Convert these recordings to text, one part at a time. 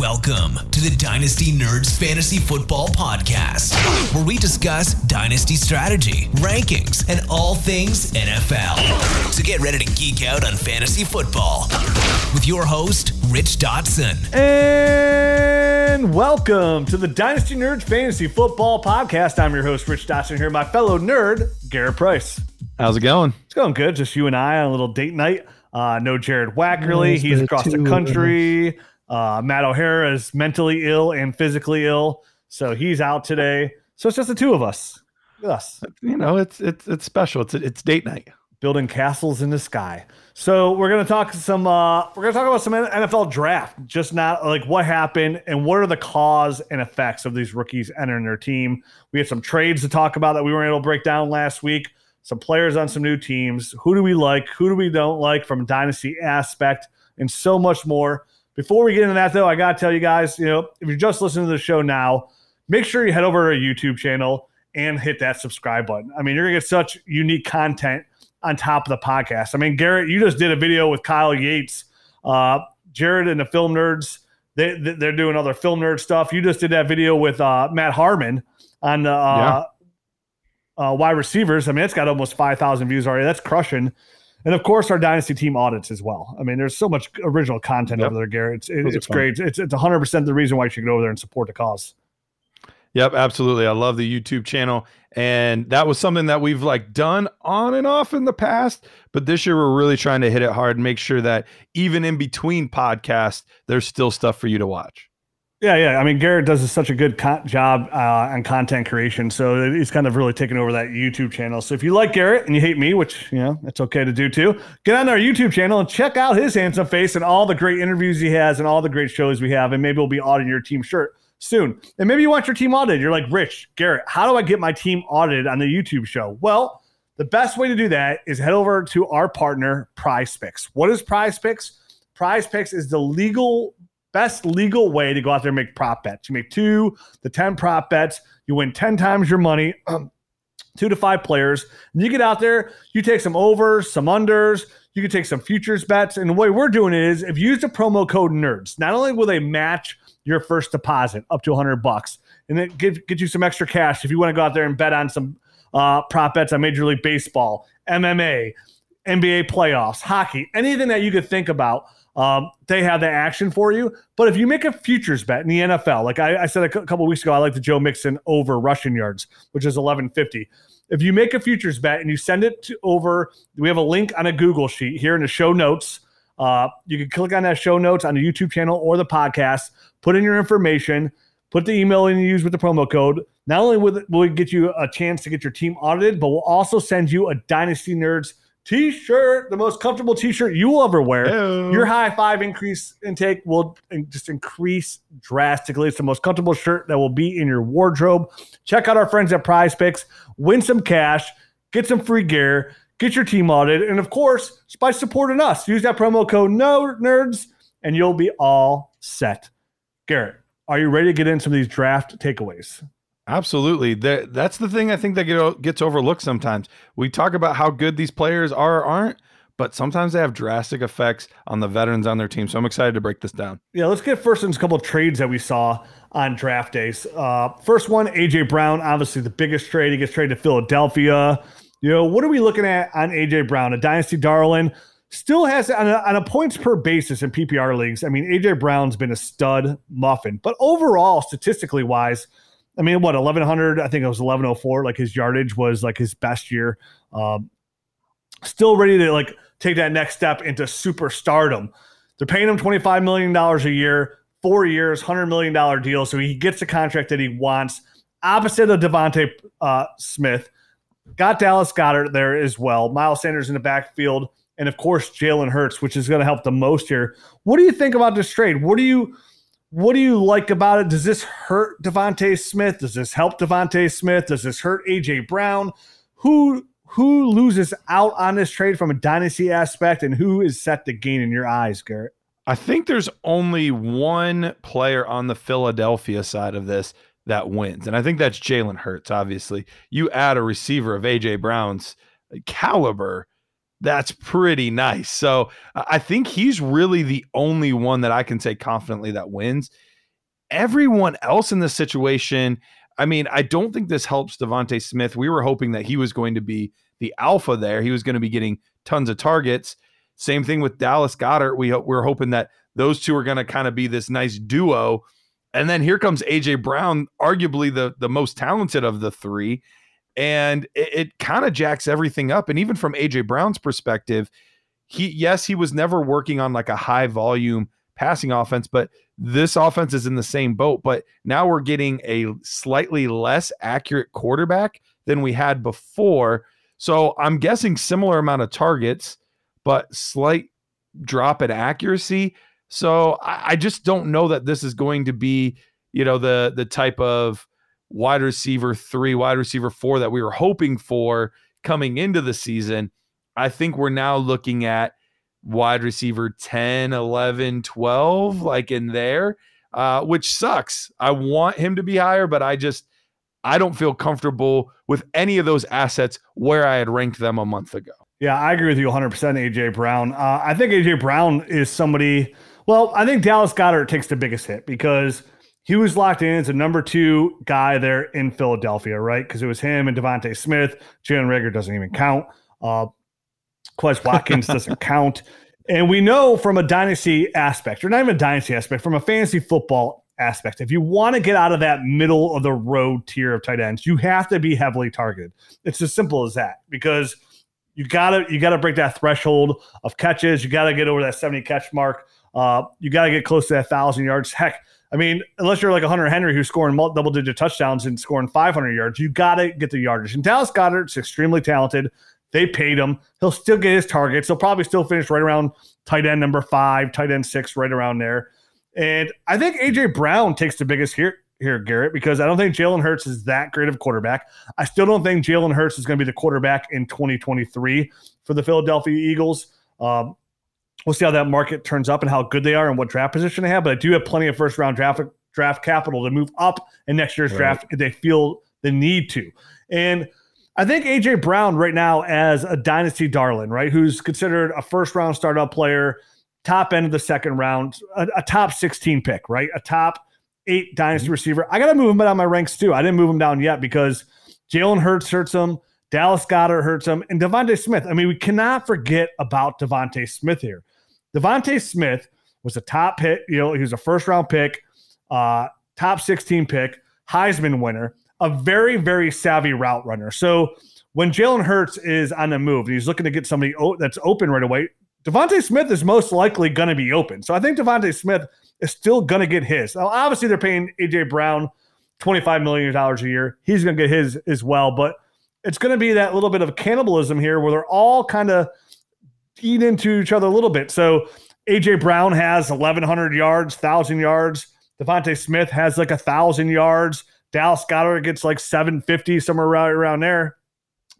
Welcome to the Dynasty Nerds Fantasy Football Podcast, where we discuss dynasty strategy, rankings, and all things NFL. So get ready to geek out on fantasy football with your host, Rich Dotson. And welcome to the Dynasty Nerds Fantasy Football Podcast. I'm your host, Rich Dotson, here, my fellow nerd, Garrett Price. How's it going? It's going good. Just you and I on a little date night. Uh, no Jared Wackerly. He's across the country. Uh, Matt O'Hara is mentally ill and physically ill, so he's out today. So it's just the two of us. Us You know, it's it's it's special. It's it's date night. building castles in the sky. So we're gonna talk some. Uh, we're gonna talk about some NFL draft, just not like what happened and what are the cause and effects of these rookies entering their team. We had some trades to talk about that we weren't able to break down last week. Some players on some new teams. Who do we like? Who do we don't like from dynasty aspect, and so much more. Before we get into that, though, I gotta tell you guys, you know, if you're just listening to the show now, make sure you head over to our YouTube channel and hit that subscribe button. I mean, you're gonna get such unique content on top of the podcast. I mean, Garrett, you just did a video with Kyle Yates, uh, Jared and the Film Nerds. They they- they're doing other film nerd stuff. You just did that video with uh, Matt Harmon on the uh, uh, wide receivers. I mean, it's got almost five thousand views already. That's crushing. And of course, our dynasty team audits as well. I mean, there's so much original content Yep. over there, Garrett. It's, it- it's great. It's it's 100 percent the reason why you should go over there and support the cause. Yep, absolutely. I love the YouTube channel, and that was something that we've like done on and off in the past. But this year, we're really trying to hit it hard and make sure that even in between podcasts, there's still stuff for you to watch. Yeah, yeah. I mean, Garrett does such a good co- job uh, on content creation, so he's kind of really taken over that YouTube channel. So if you like Garrett and you hate me, which you know it's okay to do too, get on our YouTube channel and check out his handsome face and all the great interviews he has and all the great shows we have, and maybe we'll be auditing your team shirt soon. And maybe you want your team audited. You're like, Rich, Garrett, how do I get my team audited on the YouTube show? Well, the best way to do that is head over to our partner, Prize Picks. What is Prize Picks? Prize Picks is the legal best legal way to go out there and make prop bets. You make two to 10 prop bets, you win 10 times your money, two to five players. And you get out there, you take some overs, some unders, you can take some futures bets. And the way we're doing it is if you use the promo code NERDS, not only will they match your first deposit up to 100 bucks, and then get, get you some extra cash if you want to go out there and bet on some uh, prop bets on Major League Baseball, MMA, NBA playoffs, hockey, anything that you could think about. Um, they have the action for you. But if you make a futures bet in the NFL, like I, I said a cou- couple weeks ago, I like the Joe Mixon over rushing yards, which is 1150. If you make a futures bet and you send it to over, we have a link on a Google sheet here in the show notes. Uh, you can click on that show notes on the YouTube channel or the podcast, put in your information, put the email in you use with the promo code. Not only will it, will it get you a chance to get your team audited, but we'll also send you a Dynasty Nerds t-shirt, the most comfortable t-shirt you will ever wear. Your high five increase intake will just increase drastically. It's the most comfortable shirt that will be in your wardrobe. Check out our friends at Prize Picks. Win some cash, get some free gear, get your team audited, and of course, by supporting us, use that promo code No Nerds, and you'll be all set. Garrett, are you ready to get in some of these draft takeaways? Absolutely. That that's the thing I think that get, gets overlooked sometimes. We talk about how good these players are or aren't, but sometimes they have drastic effects on the veterans on their team. So I'm excited to break this down. Yeah, let's get first into a couple of trades that we saw on draft days. Uh, first one, AJ Brown, obviously the biggest trade. He gets traded to Philadelphia. You know, what are we looking at on AJ Brown? A dynasty darling still has on a, on a points per basis in PPR leagues. I mean, AJ Brown's been a stud muffin, but overall, statistically wise, I mean, what 1100? I think it was 1104. Like his yardage was like his best year. Um, still ready to like take that next step into superstardom. They're paying him $25 million a year, four years, $100 million deal. So he gets the contract that he wants. Opposite of DeVonta uh, Smith, got Dallas Goedert there as well. Miles Sanders in the backfield. And of course, Jalen Hurts, which is going to help the most here. What do you think about this trade? What do you what do you like about it? Does this hurt DeVonta Smith? Does this help DeVonta Smith? Does this hurt AJ Brown? Who who loses out on this trade from a dynasty aspect, and who is set to gain in your eyes, Garrett? I think there's only one player on the Philadelphia side of this that wins, and I think that's Jalen Hurts. Obviously, you add a receiver of AJ Brown's caliber, That's pretty nice. So I think he's really the only one that I can say confidently that wins. Everyone else in this situation, I mean, I don't think this helps DeVonta Smith. We were hoping that he was going to be the alpha there. He was going to be getting tons of targets. Same thing with Dallas Goedert. We we're hoping that those two are going to kind of be this nice duo. And then here comes AJ Brown, arguably the the most talented of the three, and it, it kind of jacks everything up. And even from AJ Brown's perspective, he yes, he was never working on like a high volume passing offense, but this offense is in the same boat. But now we're getting a slightly less accurate quarterback than we had before. So I'm guessing similar amount of targets, but slight drop in accuracy. So I, I just don't know that this is going to be, you know, the the type of wide receiver three, wide receiver four that we were hoping for coming into the season. I think we're now looking at wide receiver 10, 11, 12, like in there, uh, which sucks. I want him to be higher, but I just, I don't feel comfortable with any of those assets where I had ranked them a month ago. Yeah, I agree with you 100%, AJ Brown. Uh, I think AJ Brown is somebody, well, I think Dallas Goedert takes the biggest hit because he was locked in as a number two guy there in Philadelphia, right? Because it was him and DeVonta Smith. Jalen Reagor doesn't even count. Uh, Quez Watkins doesn't count. And we know from a dynasty aspect, or not even a dynasty aspect, from a fantasy football aspect, if you want to get out of that middle of the road tier of tight ends, you have to be heavily targeted. It's as simple as that because you gotta you gotta break that threshold of catches. You gotta get over that 70 catch mark. Uh, you gotta get close to that thousand yards. Heck, I mean, unless you're like a Hunter Henry who's scoring double digit touchdowns and scoring 500 yards, you gotta get the yardage. And Dallas Goedert's extremely talented. They paid him. He'll still get his targets. He'll probably still finish right around tight end number five, tight end six, right around there. And I think AJ Brown takes the biggest here, here, Garrett, because I don't think Jalen Hurts is that great of a quarterback. I still don't think Jalen Hurts is going to be the quarterback in 2023 for the Philadelphia Eagles. Um, we'll see how that market turns up and how good they are and what draft position they have. But I do have plenty of first round draft draft capital to move up in next year's right. draft if they feel the need to. And I think AJ Brown right now as a dynasty darling, right, who's considered a first round startup player, top end of the second round, a, a top 16 pick, right, a top eight dynasty mm-hmm. receiver. I got to move him down my ranks too. I didn't move him down yet because Jalen Hurts hurts him, Dallas Goedert hurts him, and DeVonta Smith. I mean, we cannot forget about DeVonta Smith here. DeVonta Smith was a top pick. You know, he was a first round pick, uh, top 16 pick, Heisman winner a very, very savvy route runner. So when Jalen Hurts is on the move and he's looking to get somebody that's open right away, DeVonta Smith is most likely going to be open. So I think DeVonta Smith is still going to get his. Now, obviously, they're paying AJ Brown $25 million a year. He's going to get his as well. But it's going to be that little bit of cannibalism here where they're all kind of eat into each other a little bit. So AJ Brown has 1,100 yards, 1,000 yards. DeVonta Smith has like a 1,000 yards. Dallas Goedert gets like 750, somewhere right around there.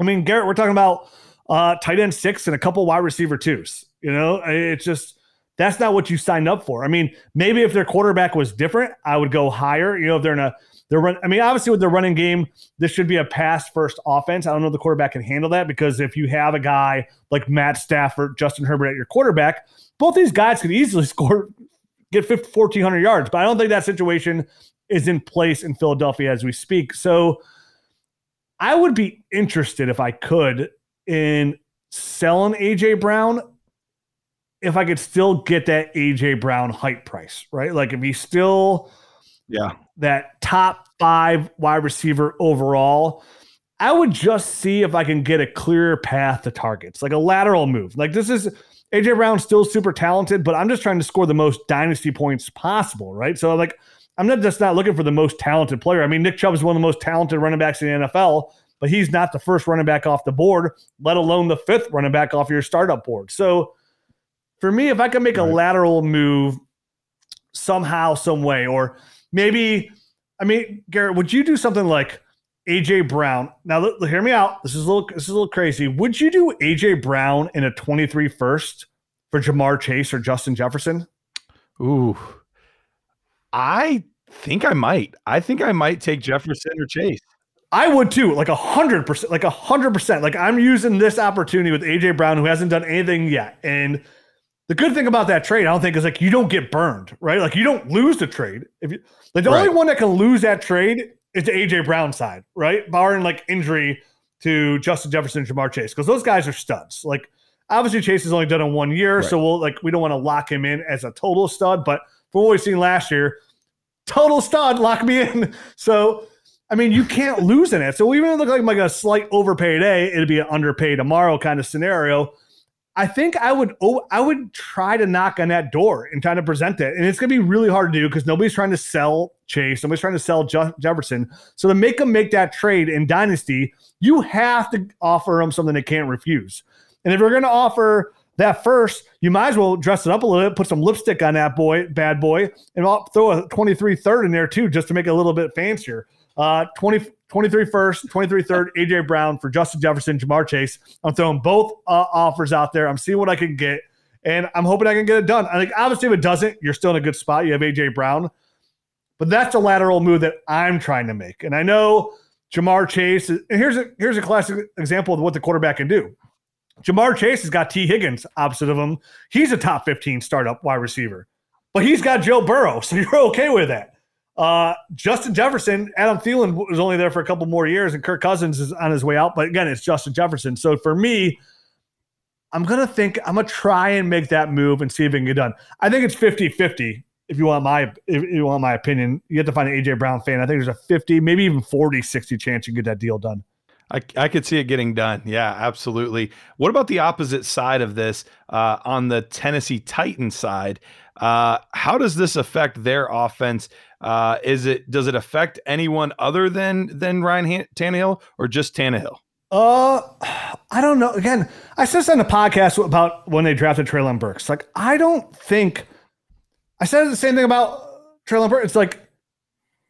I mean, Garrett, we're talking about uh, tight end six and a couple wide receiver twos. You know, it's just that's not what you signed up for. I mean, maybe if their quarterback was different, I would go higher. You know, if they're in a they're run. I mean, obviously with the running game, this should be a pass first offense. I don't know the quarterback can handle that because if you have a guy like Matt Stafford, Justin Herbert at your quarterback, both these guys could easily score, get 1,400 yards. But I don't think that situation is in place in Philadelphia as we speak. So I would be interested if I could in selling AJ Brown if I could still get that AJ Brown hype price, right? Like if he's still yeah, that top 5 wide receiver overall, I would just see if I can get a clearer path to targets, like a lateral move. Like this is AJ Brown still super talented, but I'm just trying to score the most dynasty points possible, right? So like I'm not just not looking for the most talented player. I mean, Nick Chubb is one of the most talented running backs in the NFL, but he's not the first running back off the board, let alone the fifth running back off your startup board. So for me, if I can make right. a lateral move somehow, some way, or maybe, I mean, Garrett, would you do something like AJ Brown? Now, look, hear me out. This is a little, this is a little crazy. Would you do AJ Brown in a 23 first for Ja'Marr Chase or Justin Jefferson? Ooh. I think I might. I think I might take Jefferson or Chase. I would too, like a hundred percent, like a hundred percent. Like I'm using this opportunity with AJ Brown, who hasn't done anything yet. And the good thing about that trade, I don't think, is like you don't get burned, right? Like you don't lose the trade. If you like the Right. only one that can lose that trade is the AJ Brown side, right? Barring like injury to Justin Jefferson and Ja'Marr Chase, because those guys are studs. Like obviously Chase has only done it one year, so we'll like we don't want to lock him in as a total stud, but from what we've seen last year, total stud, lock me in. So I mean, you can't lose in it. So even if it looked like, like a slight overpay today, it'd be an underpay tomorrow kind of scenario. I think I would oh, I would try to knock on that door and kind of present it. And it's to be really hard to do because nobody's trying to sell Chase. Nobody's trying to sell Je- Jefferson. So to make them make that trade in Dynasty, you have to offer them something they can't refuse. And if you're to offer that first, you might as well dress it up a little bit, put some lipstick on that boy, bad boy, and I'll throw a 23 third in there too, just to make it a little bit fancier. Uh, 20, 23 first, 23 third, AJ Brown for Justin Jefferson, Ja'Marr Chase. I'm throwing both uh, offers out there. I'm seeing what I can get, and I'm hoping I can get it done. I think obviously if it doesn't, you're still in a good spot. You have AJ Brown, but that's a lateral move that I'm trying to make, and I know Ja'Marr Chase. And here's a here's a classic example of what the quarterback can do. Ja'Marr Chase has got Tee Higgins opposite of him. He's a top 15 startup wide receiver, but he's got Joe Burrow, so you're okay with that. Uh, Justin Jefferson, Adam Thielen was only there for a couple more years, and Kirk Cousins is on his way out. But again, it's Justin Jefferson. So for me, I'm gonna think I'm gonna try and make that move and see if it can get done. I think it's 50-50. If you want my if you want my opinion, you have to find an AJ Brown fan. I think there's a 50, maybe even 40, 60 chance you get that deal done. I, I could see it getting done. Yeah, absolutely. What about the opposite side of this uh, on the Tennessee Titans side? Uh, how does this affect their offense? Uh, is it does it affect anyone other than than Ryan Han- Tannehill or just Tannehill? Uh, I don't know. Again, I said this on the podcast about when they drafted Treylon Burks. Like, I don't think I said the same thing about Treylon Burks. It's like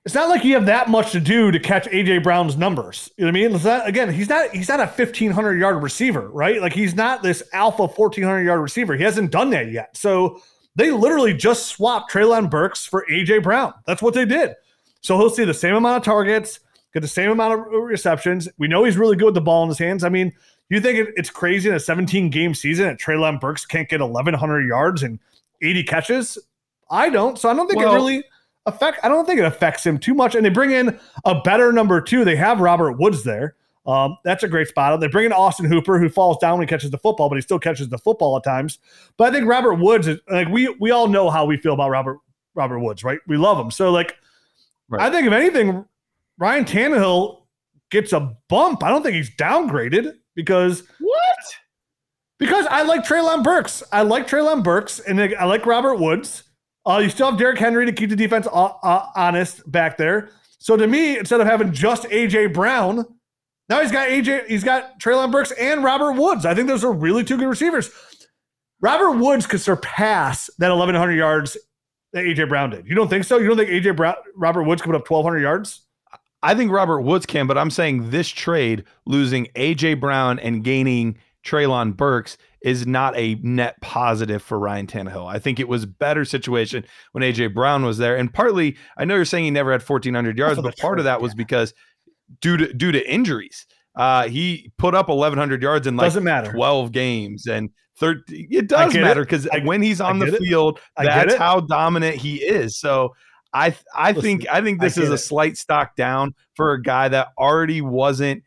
it's not like you have that much to do to catch AJ Brown's numbers. You know what I mean? It's not, again, he's not he's not a fifteen hundred yard receiver, right? Like he's not this alpha fourteen hundred yard receiver. He hasn't done that yet. So they literally just swapped Treylon Burks for AJ Brown. That's what they did. So he'll see the same amount of targets, get the same amount of receptions. We know he's really good with the ball in his hands. I mean, you think it's crazy in a 17 game season that Treylon Burks can't get 1,100 yards and 80 catches? I don't. So I don't think Well- it really affect. I don't think it affects him too much. And they bring in a better number two. They have Robert Woods there. Um, that's a great spot. They bring in Austin Hooper, who falls down when he catches the football, but he still catches the football at times. But I think Robert Woods is like we we all know how we feel about Robert Robert Woods, right? We love him. So like, Right. I think if anything, Ryan Tannehill gets a bump. I don't think he's downgraded because What? because I like Treylon Burks. I like Treylon Burks, and I like Robert Woods. Uh, you still have Derrick Henry to keep the defense uh, uh, honest back there. So to me, instead of having just AJ Brown, now he's got AJ, he's got Treylon Burks and Robert Woods. I think those are really two good receivers. Robert Woods could surpass that 1,100 yards that AJ Brown did. You don't think so? You don't think AJ Brown, Robert Woods could put up 1,200 yards? I think Robert Woods can, but I'm saying this trade, losing AJ Brown and gaining Treylon Burks, is not a net positive for Ryan Tannehill. I think it was better situation when AJ Brown was there. And partly, I know you're saying he never had 1,400 yards, but part of that was because due to due to injuries, uh, he put up 1,100 yards in like Doesn't matter. 12 games and. 13, it does matter because when he's on the it. field, that's how dominant he is. So I I Listen, think I think I this is a it. slight stock down for a guy that already wasn't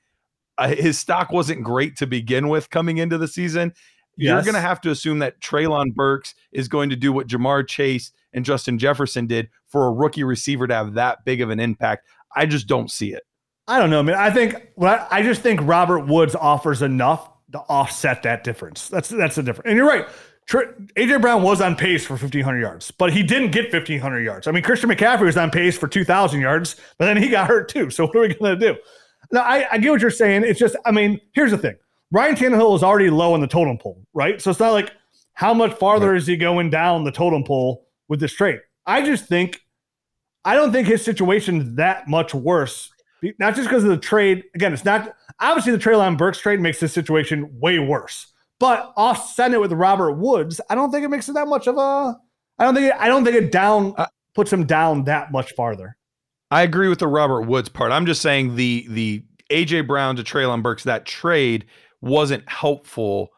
uh, his stock wasn't great to begin with coming into the season. You're going to have to assume that Treylon Burks is going to do what Ja'Marr Chase and Justin Jefferson did for a rookie receiver to have that big of an impact. I just don't see it. I don't know, man. I think I just think Robert Woods offers enough to offset that difference. That's that's the difference. And you're right. AJ Brown was on pace for 1,500 yards, but he didn't get 1,500 yards. I mean, Christian McCaffrey was on pace for 2,000 yards, but then he got hurt too. So what are we going to do? Now, I, I get what you're saying. It's just, I mean, here's the thing. Ryan Tannehill is already low in the totem pole, right? So it's not like how much farther is he going down the totem pole with this trade? I just think, I don't think his situation is that much worse. Not just because of the trade. Again, it's not obviously the Treylon Burks trade makes this situation way worse. But offsetting it with Robert Woods, I don't think it makes it that much of a. I don't think it, I don't think it down Uh, puts him down that much farther. I agree with the Robert Woods part. I'm just saying the the AJ Brown to Treylon Burks that trade wasn't helpful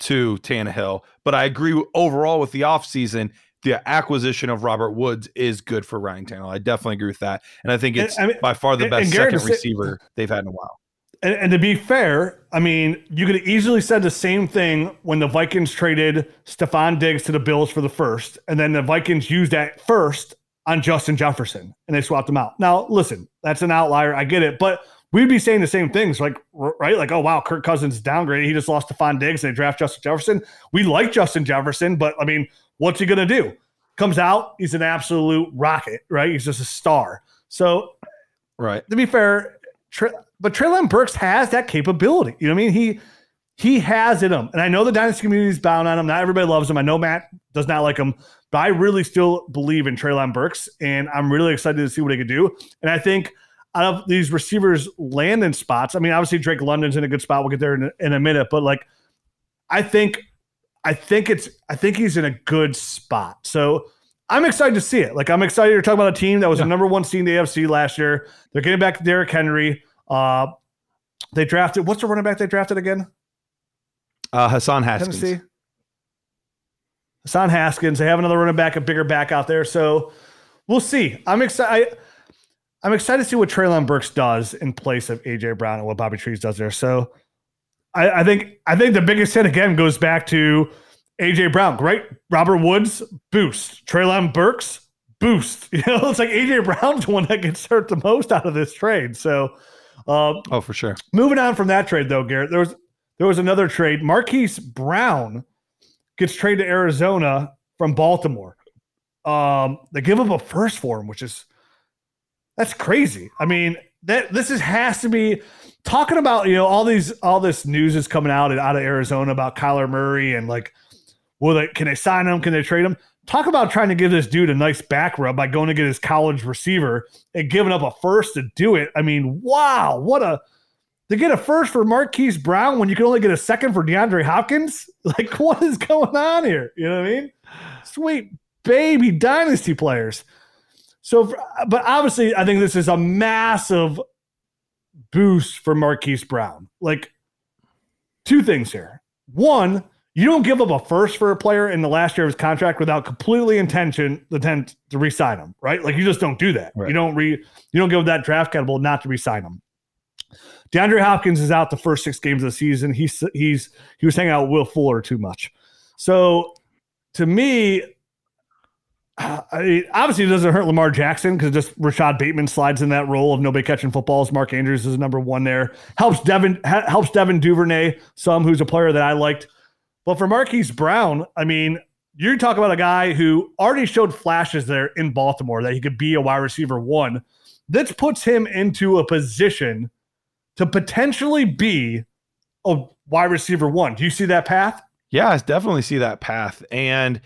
to Tannehill, but I agree overall with the offseason, the acquisition of Robert Woods is good for Ryan Tannehill. I definitely agree with that, and I think it's I mean, by far the best second receiver they've had in a while. And, and, to be fair, I mean, you could easily said the same thing when the Vikings traded Stefon Diggs to the Bills for the first, and then the Vikings used that first on Justin Jefferson, and they swapped him out. Now, listen, that's an outlier. I get it, but we'd be saying the same things, like right, like, oh wow, Kirk Cousins downgraded. He just lost Stefon Diggs. And they draft Justin Jefferson. We like Justin Jefferson, but I mean, what's he gonna do? Comes out, he's an absolute rocket, right? He's just a star. So, right. To be fair, but Treylon Burks has that capability. You know what I mean? He he has it him. And I know the dynasty community is bound on him. Not everybody loves him. I know Matt does not like him, but I really still believe in Treylon Burks, and I'm really excited to see what he could do. And I think out of these receivers landing spots, I mean, obviously Drake London's in a good spot. We'll get there in a, in a minute, but like, I think, I think it's, I think he's in a good spot. So I'm excited to see it. Like, I'm excited to talk about a team that was yeah. the number one seed in the AFC last year. They're getting back to Derrick Henry. Uh, they drafted, what's the running back they drafted again? Uh, Hassan Haskins. Tennessee. Hassan Haskins. They have another running back, a bigger back out there. So we'll see. I'm excited. I'm excited to see what Treylon Burks does in place of AJ Brown and what Bobby Trees does there. So I, I think I think the biggest hit again goes back to AJ Brown. Great. Robert Woods, boost. Treylon Burks, boost. You know, it's like AJ Brown's the one that gets hurt the most out of this trade. So um, oh, for sure. Moving on from that trade though, Garrett, there was there was another trade. Marquise Brown gets traded to Arizona from Baltimore. Um, they give up a first for him, which is that's crazy. I mean, that this is has to be talking about, you know, all these all this news is coming out out of Arizona about Kyler Murray and like will they can they sign him? Can they trade him? Talk about trying to give this dude a nice back rub by going to get his college receiver and giving up a first to do it. I mean, wow, what a to get a first for Marquise Brown when you can only get a second for DeAndre Hopkins? Like, what is going on here? You know what I mean? Sweet baby dynasty players. So, but obviously, I think this is a massive boost for Marquise Brown. Like, two things here. One, you don't give up a first for a player in the last year of his contract without completely intention the intent to re-sign him, right? Like you just don't do that. Right. You don't re you don't give that draft capital not to re-sign him. DeAndre Hopkins is out the first six games of the season. He's he's he was hanging out with Will Fuller too much. So to me, I mean, obviously, it doesn't hurt Lamar Jackson because just Rashod Bateman slides in that role of nobody catching footballs. Mark Andrews is number one there. Helps Devin helps Devin Duvernay some, who's a player that I liked. But for Marquise Brown, I mean, you're talking about a guy who already showed flashes there in Baltimore that he could be a wide receiver one. This puts him into a position to potentially be a wide receiver one. Do you see that path? Yeah, I definitely see that path. And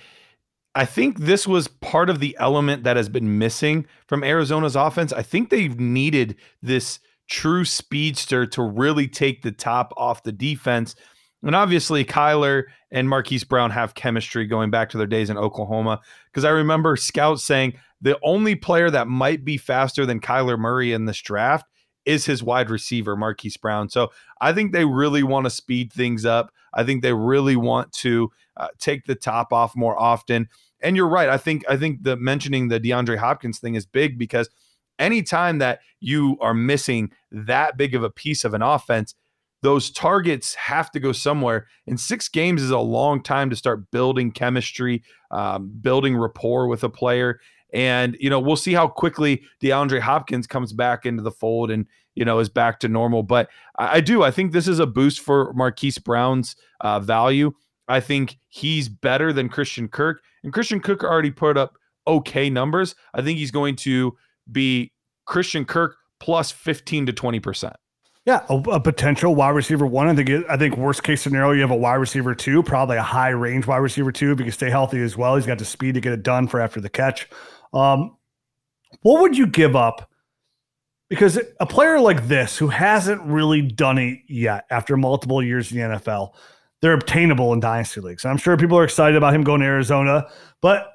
I think this was part of the element that has been missing from Arizona's offense. I think they've needed this true speedster to really take the top off the defense. And obviously, Kyler and Marquise Brown have chemistry going back to their days in Oklahoma. Because I remember scouts saying the only player that might be faster than Kyler Murray in this draft is his wide receiver, Marquise Brown. So I think they really want to speed things up. I think they really want to uh, take the top off more often. And you're right. I think I think the mentioning the DeAndre Hopkins thing is big because anytime that you are missing that big of a piece of an offense, those targets have to go somewhere. And six games is a long time to start building chemistry, um, building rapport with a player. And, you know, we'll see how quickly DeAndre Hopkins comes back into the fold and, you know, is back to normal. But I, I do. I think this is a boost for Marquise Brown's uh, value. I think he's better than Christian Kirk. And Christian Kirk already put up okay numbers. I think he's going to be Christian Kirk plus 15 to 20%. Yeah, a, a, potential wide receiver one. I think I think worst case scenario, you have a wide receiver two, probably a high range wide receiver two, because stay healthy as well. He's got the speed to get it done for after the catch. Um, what would you give up? Because a player like this, who hasn't really done it yet after multiple years in the NFL, they're obtainable in dynasty leagues. I'm sure people are excited about him going to Arizona, but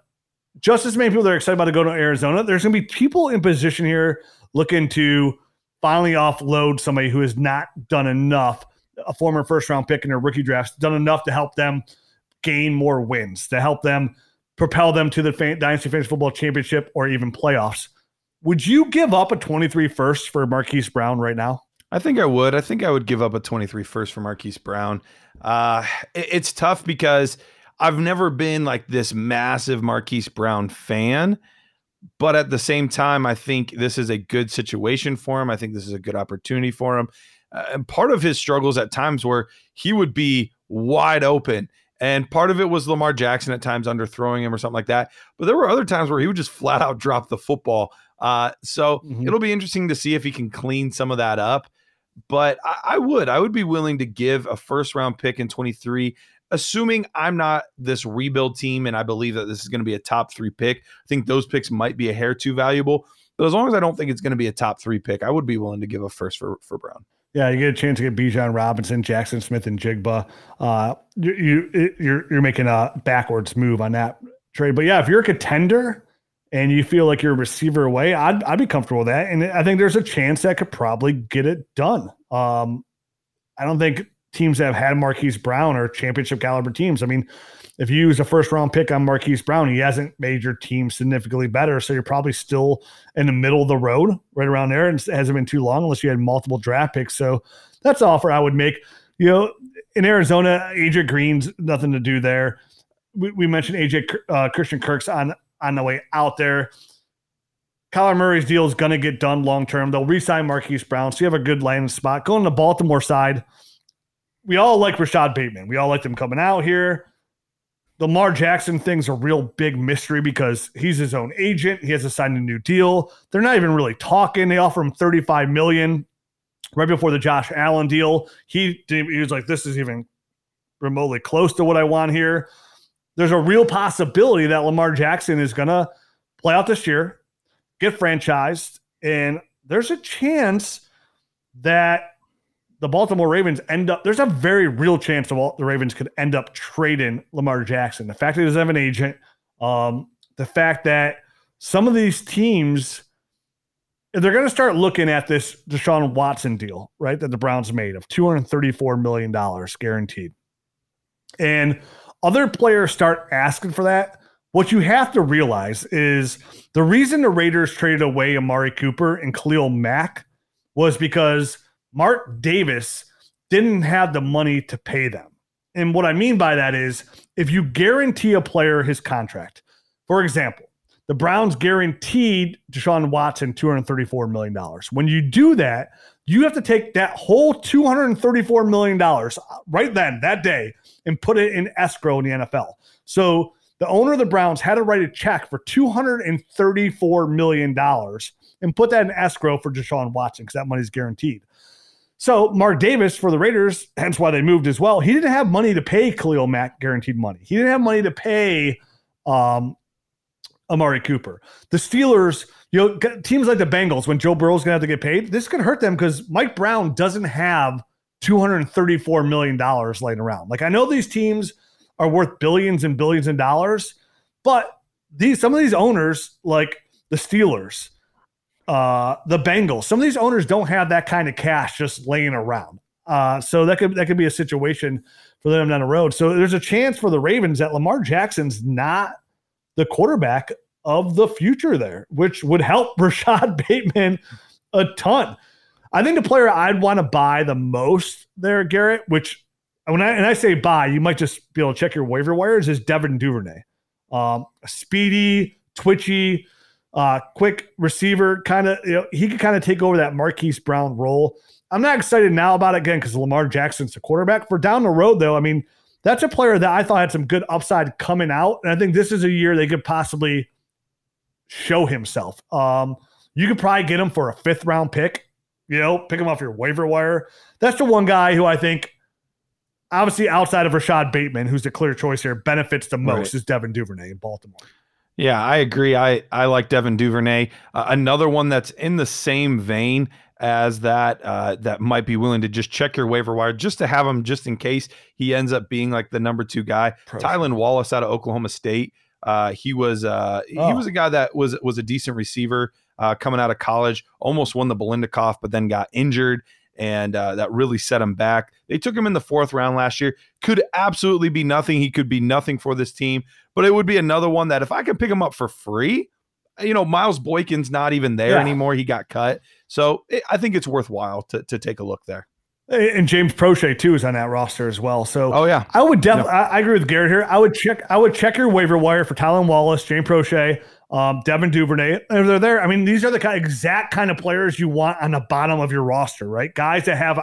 just as many people that are excited about to go to Arizona. There's going to be people in position here looking to finally offload somebody who has not done enough, a former first round pick in their rookie drafts, done enough to help them gain more wins, to help them propel them to the Dynasty Fantasy Football Championship or even playoffs. Would you give up a 23 first for Marquise Brown right now? I think I would. I think I would give up a 23 first for Marquise Brown. Uh, it, it's tough because I've never been like this massive Marquise Brown fan. But at the same time, I think this is a good situation for him. I think this is a good opportunity for him. Uh, and part of his struggles at times where he would be wide open. And part of it was Lamar Jackson at times underthrowing him or something like that. But there were other times where he would just flat out drop the football. Uh, so mm-hmm. it'll be interesting to see if he can clean some of that up. But I, I would, I would be willing to give a first round pick in 23 assuming I'm not this rebuild team and I believe that this is going to be a top three pick, I think those picks might be a hair too valuable. But as long as I don't think it's going to be a top three pick, I would be willing to give a first for, for Brown. Yeah, you get a chance to get Bijan Robinson, Jackson Smith-Njigba. Uh, you, you you're you're making a backwards move on that trade. But yeah, if you're a contender and you feel like you're a receiver away, I'd I'd be comfortable with that. And I think there's a chance that could probably get it done. Um, I don't think teams that have had Marquise Brown are championship caliber teams. I mean, if you use a first round pick on Marquise Brown, he hasn't made your team significantly better. So you're probably still in the middle of the road, right around there. And it hasn't been too long unless you had multiple draft picks. So that's the offer I would make. You know, in Arizona, AJ Green's nothing to do there. We, we mentioned AJ uh, Christian Kirk's on on the way out there. Kyler Murray's deal is going to get done long term. They'll re-sign Marquise Brown, so you have a good landing spot. Going to Baltimore side, we all like Rashod Bateman. We all like him coming out here. The Lamar Jackson thing's a real big mystery because he's his own agent. He has to sign a new deal. They're not even really talking. They offer him 35 million right before the Josh Allen deal. He he was like, this is even remotely close to what I want here. There's a real possibility that Lamar Jackson is gonna play out this year, get franchised, and there's a chance that the Baltimore Ravens end up, there's a very real chance the, the Ravens could end up trading Lamar Jackson. The fact that he doesn't have an agent, um, the fact that some of these teams, they're going to start looking at this Deshaun Watson deal, right? That the Browns made of $234 million guaranteed. And other players start asking for that. What you have to realize is the reason the Raiders traded away Amari Cooper and Khalil Mack was because Mark Davis didn't have the money to pay them. And what I mean by that is if you guarantee a player his contract, for example, the Browns guaranteed Deshaun Watson $234 million. When you do that, you have to take that whole $234 million right then, that day, and put it in escrow in the NFL. So the owner of the Browns had to write a check for $234 million and put that in escrow for Deshaun Watson because that money is guaranteed. So Mark Davis for the Raiders, hence why they moved as well. He didn't have money to pay Khalil Mack guaranteed money. He didn't have money to pay um, Amari Cooper. The Steelers, you know, teams like the Bengals, when Joe Burrow's gonna have to get paid, this can hurt them because Mike Brown doesn't have $234 million laying around. Like I know these teams are worth billions and billions of dollars, but these some of these owners, like the Steelers, uh, the Bengals. Some of these owners don't have that kind of cash just laying around. Uh, so that could that could be a situation for them down the road. So there's a chance for the Ravens that Lamar Jackson's not the quarterback of the future there, which would help Rashod Bateman a ton. I think the player I'd want to buy the most there, Garrett, which when I and I say buy, you might just be able to check your waiver wires, is Devin Duvernay. Um, speedy, twitchy, uh, quick receiver, kind of, you know, he could kind of take over that Marquise Brown role. I'm not excited now about it again because Lamar Jackson's the quarterback. For down the road, though, I mean, that's a player that I thought had some good upside coming out. And I think this is a year they could possibly show himself. Um, you could probably get him for a fifth round pick, you know, pick him off your waiver wire. That's the one guy who I think, obviously, outside of Rashod Bateman, who's the clear choice here, benefits the most right. is Devin Duvernay in Baltimore. Yeah, I agree. I I like Devin Duvernay. Uh, another one that's in the same vein as that uh, that might be willing to just check your waiver wire just to have him just in case he ends up being like the number two guy. Pro Tylan Wallace out of Oklahoma State. Uh, he was uh, Oh. he was a guy that was was a decent receiver uh, coming out of college. Almost won the Belinda Biletnikoff, but then got injured, and uh, that really set him back. They took him in the fourth round last year. Could absolutely be nothing. He could be nothing for this team, but it would be another one that if I could pick him up for free, you know, Miles Boykin's not even there Yeah. anymore. He got cut, so it, I think it's worthwhile to to take a look there. And James Proche too is on that roster as well. So Oh yeah, I would definitely. I, I agree with Garrett here. I would check. I would check your waiver wire for Tylan Wallace, James Proche, um, Devin Duvernay. If they're there, I mean, these are the kind, exact kind of players you want on the bottom of your roster, right? Guys that have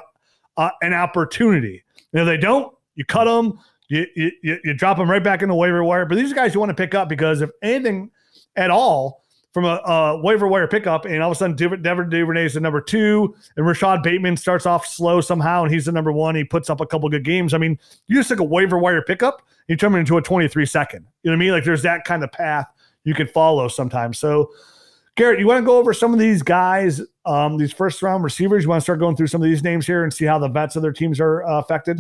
uh, an opportunity. And if they don't, you cut them. You, you you drop them right back in the waiver wire. But these are guys you want to pick up because if anything at all from a, a waiver wire pickup, and all of a sudden Devin Devin Duvernay is the number two, and Rashod Bateman starts off slow somehow, and he's the number one. He puts up a couple good games. I mean, you just took a waiver wire pickup, you turn it into a 23 second. You know what I mean? Like there's that kind of path you can follow sometimes. So, Garrett, you want to go over some of these guys, um, these first round receivers? You want to start going through some of these names here and see how the vets of their teams are uh, affected?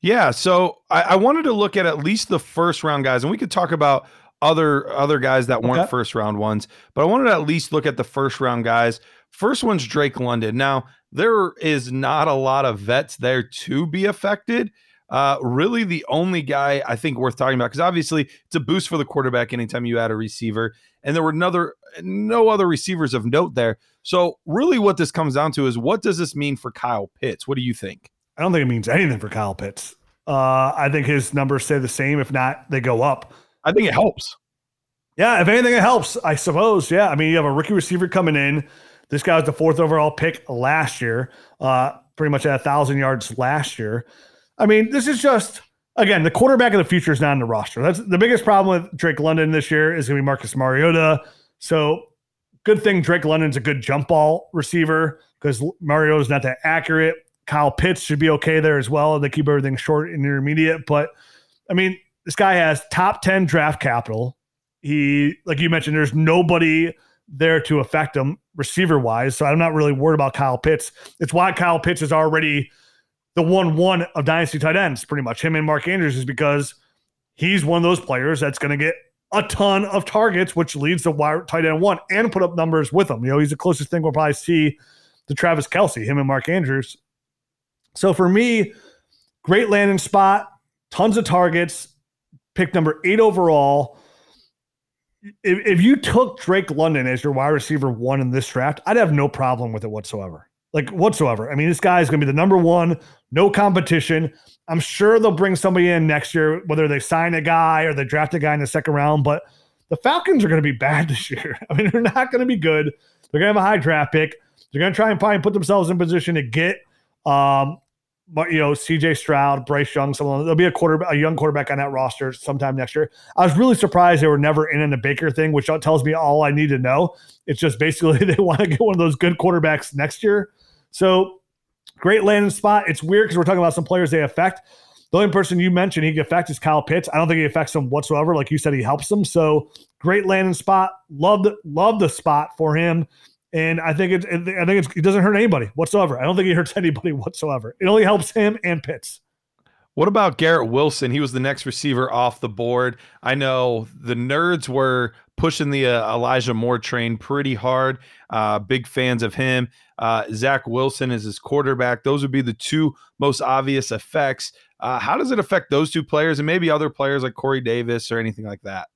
Yeah, so I, I wanted to look at at least the first round guys, and we could talk about other other guys that weren't Okay. first round ones, but I wanted to at least look at the first round guys. First one's Drake London. Now there is not a lot of vets there to be affected. Uh, really, the only guy I think worth talking about because obviously it's a boost for the quarterback anytime you add a receiver, and there were another no other receivers of note there. So really, what this comes down to is what does this mean for Kyle Pitts? What do you think? I don't think it means anything for Kyle Pitts. Uh, I think his numbers stay the same. If not, they go up. I think it helps. Yeah, if anything, it helps, I suppose. Yeah, I mean, you have a rookie receiver coming in. This guy was the fourth overall pick last year, uh, pretty much at a thousand yards last year. I mean, this is just again the quarterback of the future is not in the roster. That's the biggest problem with Drake London this year is going to be Marcus Mariota. So, good thing Drake London's a good jump ball receiver because Mariota's not that accurate. Kyle Pitts should be okay there as well. They keep everything short and intermediate, but I mean, this guy has top ten draft capital he like you mentioned there's nobody there to affect him receiver wise so i'm not really worried about kyle pitts it's why kyle pitts is already the one one of dynasty tight ends pretty much him and mark andrews is because he's one of those players that's going to get a ton of targets which leads to wide tight end one and put up numbers with him. You know he's the closest thing we'll probably see to travis kelce him and mark andrews. So for me great landing spot tons of targets pick number eight overall. If, if you took Drake London as your wide receiver one in this draft, I'd have no problem with it whatsoever. Like whatsoever. I mean, this guy is going to be the number one, no competition. I'm sure they'll bring somebody in next year, whether they sign a guy or they draft a guy in the second round. But the Falcons are going to be bad this year. I mean, they're not going to be good. They're going to have a high draft pick. They're going to try and probably put themselves in position to get, um, but you know, C.J. Stroud, Bryce Young, someone. There'll be a quarter, a young quarterback on that roster sometime next year. I was really surprised they were never in in the Baker thing, which tells me all I need to know. It's just basically they want to get one of those good quarterbacks next year. So great landing spot. It's weird because we're talking about some players they affect. The only person you mentioned he can affect is Kyle Pitts. I don't think he affects them whatsoever. Like you said, he helps them. So great landing spot. Love the love the spot for him. And I think it, I think it doesn't hurt anybody whatsoever. I don't think he hurts anybody whatsoever. It only helps him and Pitts. What about Garrett Wilson? He was the next receiver off the board. I know the nerds were pushing the uh, Elijah Moore train pretty hard. Uh, big fans of him. Uh, Zach Wilson is his quarterback. Those would be the two most obvious effects. Uh, how does it affect those two players and maybe other players like Corey Davis or anything like that?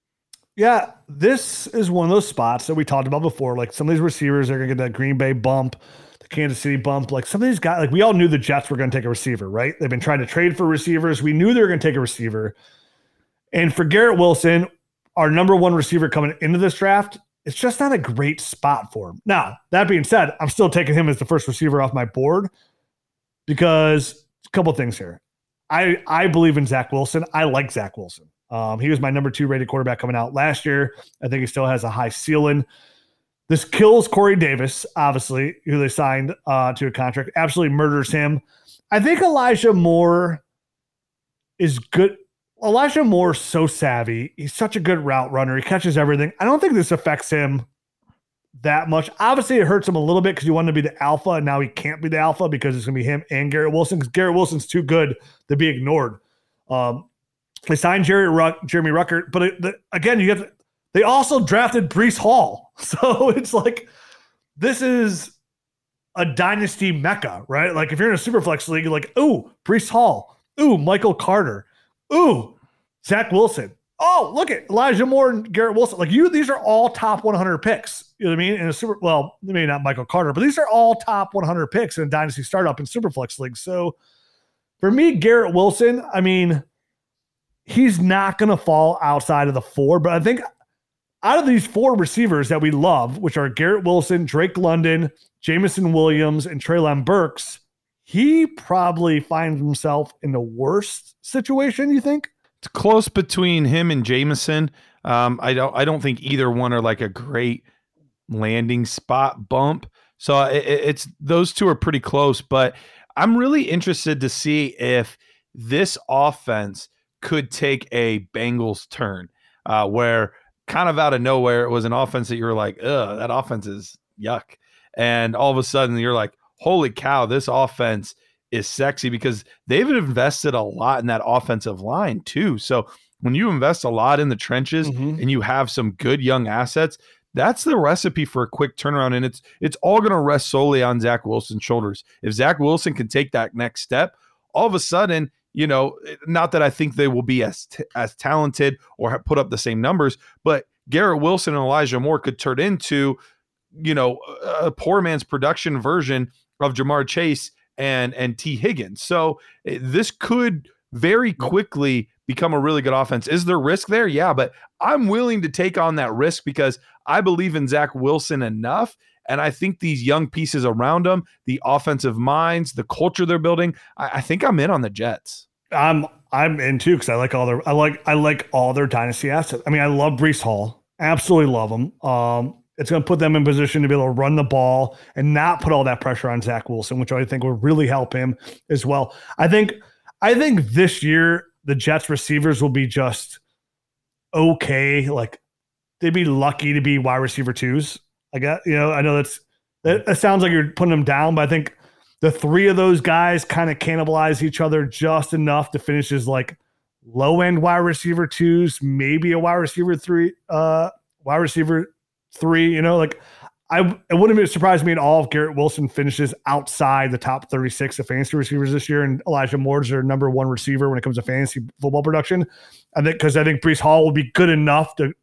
Yeah, this is one of those spots that we talked about before. Like some of these receivers are going to get that Green Bay bump, the Kansas City bump. Like some of these guys, like we all knew the Jets were going to take a receiver, right? They've been trying to trade for receivers. We knew they were going to take a receiver. And for Garrett Wilson, our number one receiver coming into this draft, it's just not a great spot for him. Now, that being said, I'm still taking him as the first receiver off my board because a couple things here. I I believe in Zach Wilson. I like Zach Wilson. Um, he was my number two rated quarterback coming out last year. I think he still has a high ceiling. This kills Corey Davis, obviously, who they signed uh, to a contract. Absolutely murders him. I think Elijah Moore is good. Elijah Moore's so savvy. He's such a good route runner. He catches everything. I don't think this affects him that much. Obviously, it hurts him a little bit because he wanted to be the alpha, and now he can't be the alpha because it's going to be him and Garrett Wilson because Garrett Wilson's too good to be ignored. Um, They signed Jerry Ruck, Jeremy Ruckert, but it, the, again, you get they also drafted Breece Hall. So it's like this is a dynasty mecca, right? Like if you're in a superflex league, you're like, ooh, Breece Hall, ooh, Michael Carter, ooh, Zach Wilson. Oh, look at Elijah Moore and Garrett Wilson. Like you, these are all top 100 picks. You know what I mean? In a super, well, maybe not Michael Carter, but these are all top 100 picks in dynasty startup and superflex league. So for me, Garrett Wilson, I mean, he's not going to fall outside of the four, but I think out of these four receivers that we love, which are Garrett Wilson, Drake London, Jameson Williams, and Treylon Burks, he probably finds himself in the worst situation, you think? It's close between him and Jameson. Um, I don't I don't think either one are like a great landing spot bump. So it, it's those two are pretty close, but I'm really interested to see if this offense could take a Bengals turn uh, where kind of out of nowhere, it was an offense that you were like, ugh, that offense is yuck. And all of a sudden you're like, holy cow, this offense is sexy because they've invested a lot in that offensive line too. So when you invest a lot in the trenches mm-hmm. and you have some good young assets, that's the recipe for a quick turnaround. And it's it's all going to rest solely on Zach Wilson's shoulders. If Zach Wilson can take that next step, all of a sudden you know, not that I think they will be as t- as talented or put up the same numbers, but Garrett Wilson and Elijah Moore could turn into, you know, a poor man's production version of Ja'Marr Chase and and Tee Higgins. So eh, this could very quickly become a really good offense. Is there risk there? Yeah, but I'm willing to take on that risk because I believe in Zach Wilson enough and I think these young pieces around them, the offensive minds, the culture they're building, I, I think I'm in on the Jets. I'm I'm in too because I like all their I like I like all their dynasty assets. I mean, I love Breece Hall, absolutely love him. Um, it's going to put them in position to be able to run the ball and not put all that pressure on Zach Wilson, which I think will really help him as well. I think I think this year the Jets receivers will be just okay. Like they'd be lucky to be wide receiver twos. I got, you know, I know that's, that, that sounds like you're putting them down, but I think the three of those guys kind of cannibalize each other just enough to finish as like low end wide receiver twos, maybe a wide receiver three, uh, wide receiver three, you know, like I, it wouldn't surprise me at all if Garrett Wilson finishes outside the top 36 of fantasy receivers this year, and Elijah Moore's their number one receiver when it comes to fantasy football production. I think because I think Breece Hall will be good enough to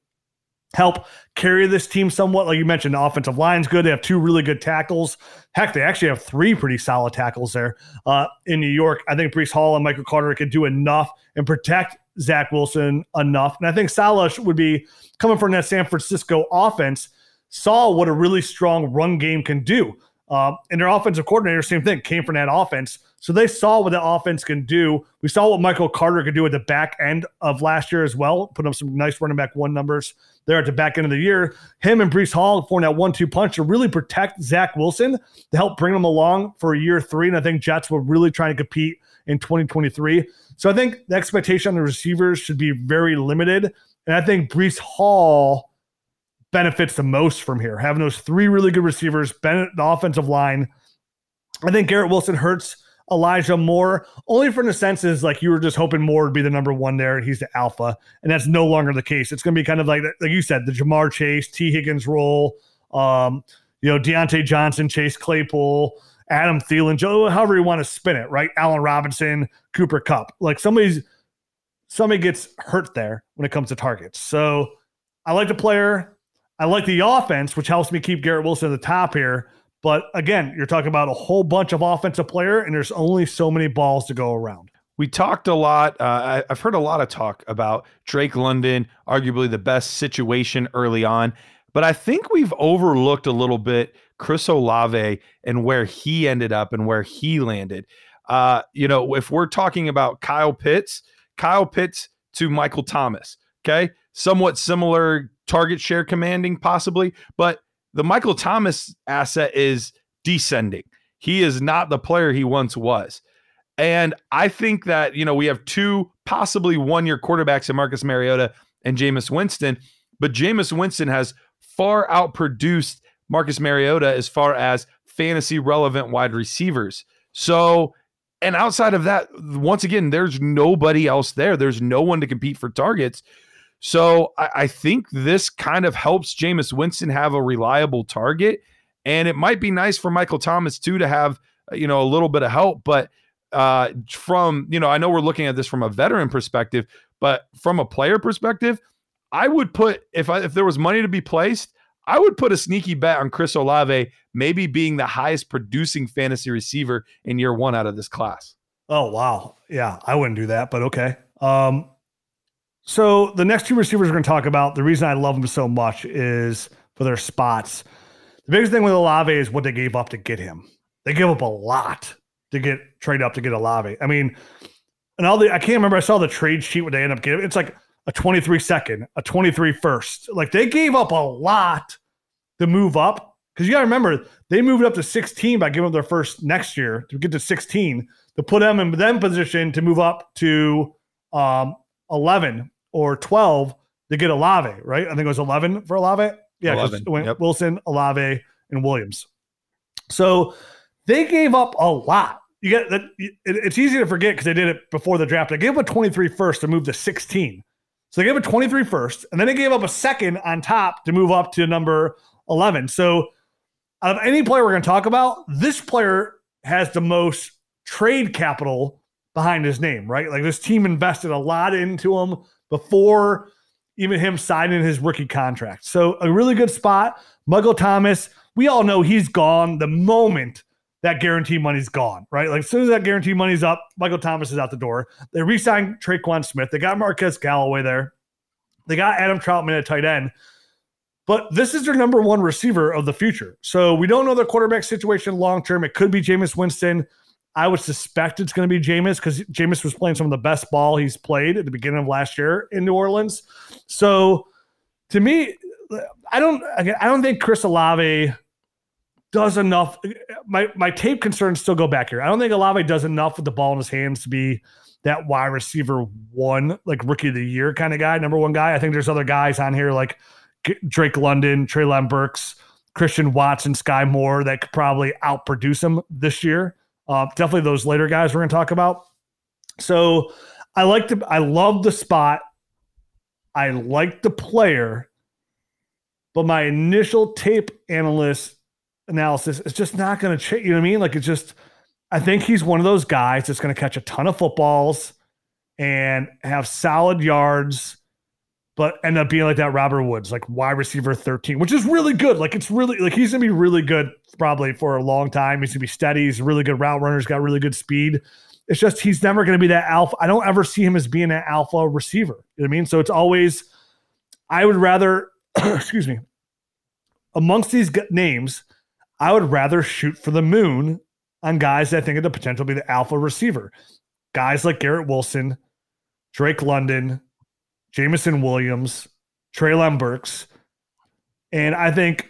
help carry this team somewhat. Like you mentioned, the offensive line's good. They have two really good tackles. Heck, they actually have three pretty solid tackles there uh, in New York. I think Breece Hall and Michael Carter could do enough and protect Zach Wilson enough. And I think Saleh would be coming from that San Francisco offense, saw what a really strong run game can do. Uh, and their offensive coordinator, same thing, came from that offense. So they saw what the offense can do. We saw what Michael Carter could do at the back end of last year as well, put up some nice running back one numbers there at the back end of the year. Him and Breece Hall forming that one two punch to really protect Zach Wilson to help bring him along for year three. And I think Jets were really trying to compete in 2023. So I think the expectation on the receivers should be very limited. And I think Breece Hall benefits the most from here, having those three really good receivers, Bennett, the offensive line. I think Garrett Wilson hurts Elijah Moore, only for the senses like you were just hoping Moore would be the number one there he's the alpha. And that's no longer the case. It's going to be kind of like, like you said, the Ja'Marr Chase, Tee Higgins role, um, you know, Diontae Johnson, Chase Claypool, Adam Thielen, Joe, however you want to spin it, right? Allen Robinson, Cooper Kupp. Like somebody's, somebody gets hurt there when it comes to targets. So I like the player. I like the offense, which helps me keep Garrett Wilson at the top here. But again, you're talking about a whole bunch of offensive player, and there's only so many balls to go around. We talked a lot. Uh, I, have heard a lot of talk about Drake London, arguably the best situation early on. But I think we've overlooked a little bit Chris Olave and where he ended up and where he landed. Uh, you know, if we're talking about Kyle Pitts, Kyle Pitts to Michael Thomas, okay, somewhat similar target share commanding, possibly, but the Michael Thomas asset is descending. He is not the player he once was. And I think that, you know, we have two possibly one year quarterbacks in Marcus Mariota and Jameis Winston, but Jameis Winston has far outproduced Marcus Mariota as far as fantasy relevant wide receivers. So And outside of that, once again, there's nobody else there. There's no one to compete for targets. So I, I think this kind of helps Jameis Winston have a reliable target. And it might be nice for Michael Thomas too to have, you know, a little bit of help. But uh, from, you know, I know we're looking at this from a veteran perspective, but from a player perspective, I would put if I, if there was money to be placed, I would put a sneaky bet on Chris Olave maybe being the highest producing fantasy receiver in year one out of this class. Oh wow, yeah, I wouldn't do that, but okay. Um, so the next two receivers we're going to talk about, the reason I love them so much is for their spots. The biggest thing with Olave is what they gave up to get him. They gave up a lot to get trade up to get Olave. I mean, and all the I can't remember. I saw the trade sheet what they end up getting. It's like a 23 second, a 23 first. Like they gave up a lot to move up because you got to remember they moved up to 16 by giving up their first next year to get to 16 to put them in them position to move up to um, 11 or 12 to get Olave, right? I think it was 11 for Olave. Yeah, 11, went yep. Wilson, Olave, and Williams. So they gave up a lot. You get that. It's easy to forget because they did it before the draft. They gave up a 23 first to move to 16. So they gave a 23 first, and then they gave up a second on top to move up to number 11. So out of any player we're going to talk about, this player has the most trade capital behind his name, right? Like this team invested a lot into him before even him signing his rookie contract. So a really good spot. Muggle Thomas, we all know he's gone the moment that guarantee money's gone, right? Like as soon as that guarantee money's up, Michael Thomas is out the door. They re-signed Tre'Quan Smith. They got Marquez Callaway there. They got Adam Trautman at tight end. But this is their number one receiver of the future. So we don't know the quarterback situation long term. It could be Jameis Winston. I would suspect it's going to be Jameis because Jameis was playing some of the best ball he's played at the beginning of last year in New Orleans. So to me, I don't I don't think Chris Olave does enough. My my tape concerns still go back here. I don't think Olave does enough with the ball in his hands to be that wide receiver one, like rookie of the year kind of guy, number one guy. I think there's other guys on here like Drake London, Treylon Burks, Christian Watson, Sky Moore that could probably outproduce him this year. Uh, definitely those later guys we're going to talk about. So I like the, I love the spot. I like the player, but my initial tape analyst analysis is just not going to change. You know what I mean? Like it's just, I think he's one of those guys that's going to catch a ton of footballs and have solid yards but end up being like that Robert Woods, like wide receiver 13, which is really good. Like it's really like he's gonna be really good probably for a long time. He's gonna be steady. He's a really good route runner. He's got really good speed. It's just he's never gonna be that alpha. I don't ever see him as being an alpha receiver. You know what I mean? So it's always I would rather, excuse me, amongst these names, I would rather shoot for the moon on guys that I think have the potential to be the alpha receiver. Guys like Garrett Wilson, Drake London, Jameson Williams, Treylon Burks, and I think